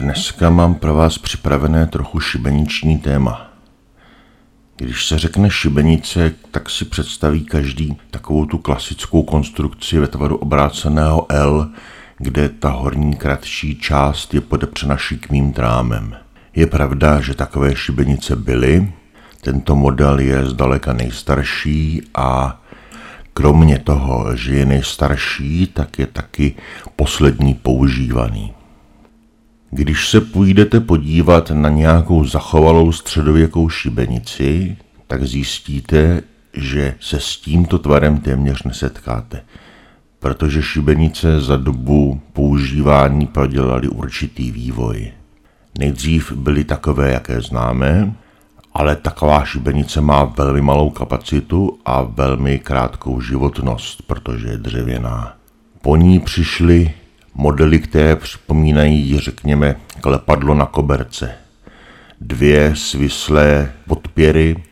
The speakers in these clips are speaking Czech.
Dneska mám pro vás připravené trochu šibeniční téma. Když se řekne šibenice, tak si představí každý takovou tu klasickou konstrukci ve tvaru obráceného L, kde ta horní kratší část je podepřena šikmým trámem. Je pravda, že takové šibenice byly, tento model je zdaleka nejstarší a kromě toho, že je nejstarší, tak je taky poslední používaný. Když se půjdete podívat na nějakou zachovalou středověkou šibenici, tak zjistíte, že se s tímto tvarem téměř nesetkáte, protože šibenice za dobu používání prodělali určitý vývoj. Nejdřív byly takové, jaké známe, ale taková šibenice má velmi malou kapacitu a velmi krátkou životnost, protože je dřevěná. Po ní přišly modely, které připomínají, řekněme, klepadlo na koberce. Dvě svislé podpěry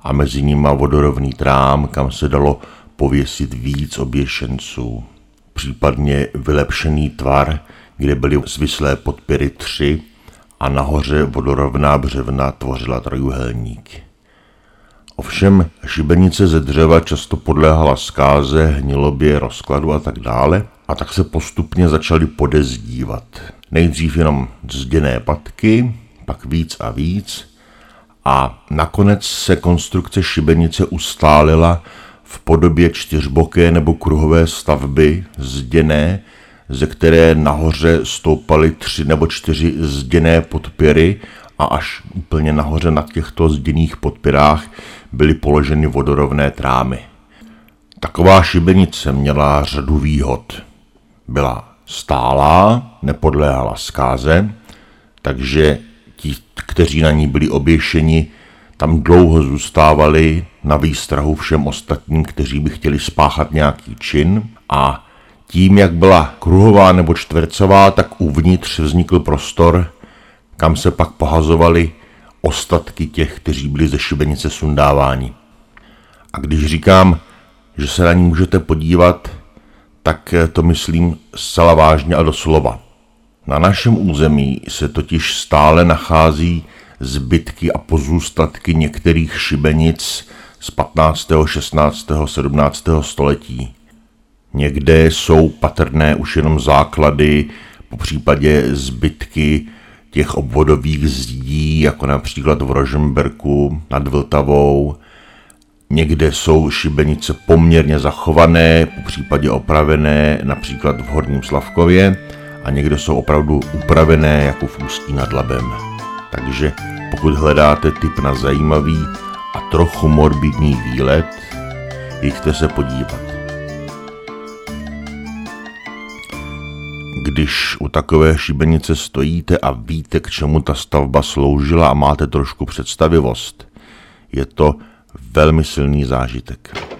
a mezi nimi vodorovný trám, kam se dalo pověsit víc oběšenců. Případně vylepšený tvar, kde byly svislé podpěry tři a nahoře vodorovná břevna tvořila trojuhelník. Ovšem šibenice ze dřeva často podléhala zkáze, hnilobě, rozkladu a tak dále a tak se postupně začaly podezdívat. Nejdřív jenom zděné patky, pak víc a víc a nakonec se konstrukce šibenice ustálila v podobě čtyřboké nebo kruhové stavby zděné, ze které nahoře stoupaly tři nebo čtyři zděné podpěry a až úplně nahoře na těchto zděných podpěrách byly položeny vodorovné trámy. Taková šibenice měla řadu výhod. Byla stálá, nepodléhala zkáze, takže ti, kteří na ní byli oběšeni, tam dlouho zůstávali na výstrahu všem ostatním, kteří by chtěli spáchat nějaký čin a tím, jak byla kruhová nebo čtvercová, tak uvnitř vznikl prostor, kam se pak pohazovali ostatky těch, kteří byli ze šibenice sundáváni. A když říkám, že se na ní můžete podívat, tak to myslím zcela vážně a doslova. Na našem území se totiž stále nachází zbytky a pozůstatky některých šibenic z 15., 16., 17. století. Někde jsou patrné už jenom základy, po případě zbytky těch obvodových zdí, jako například v Rožemberku nad Vltavou. Někde jsou šibenice poměrně zachované, po případě opravené, například v Horním Slavkově, a někde jsou opravdu upravené, jako v Ústí nad Labem. Takže pokud hledáte typ na zajímavý a trochu morbidní výlet, jděte se podívat. Když u takové šibenice stojíte a víte, k čemu ta stavba sloužila a máte trošku představivost, je to velmi silný zážitek.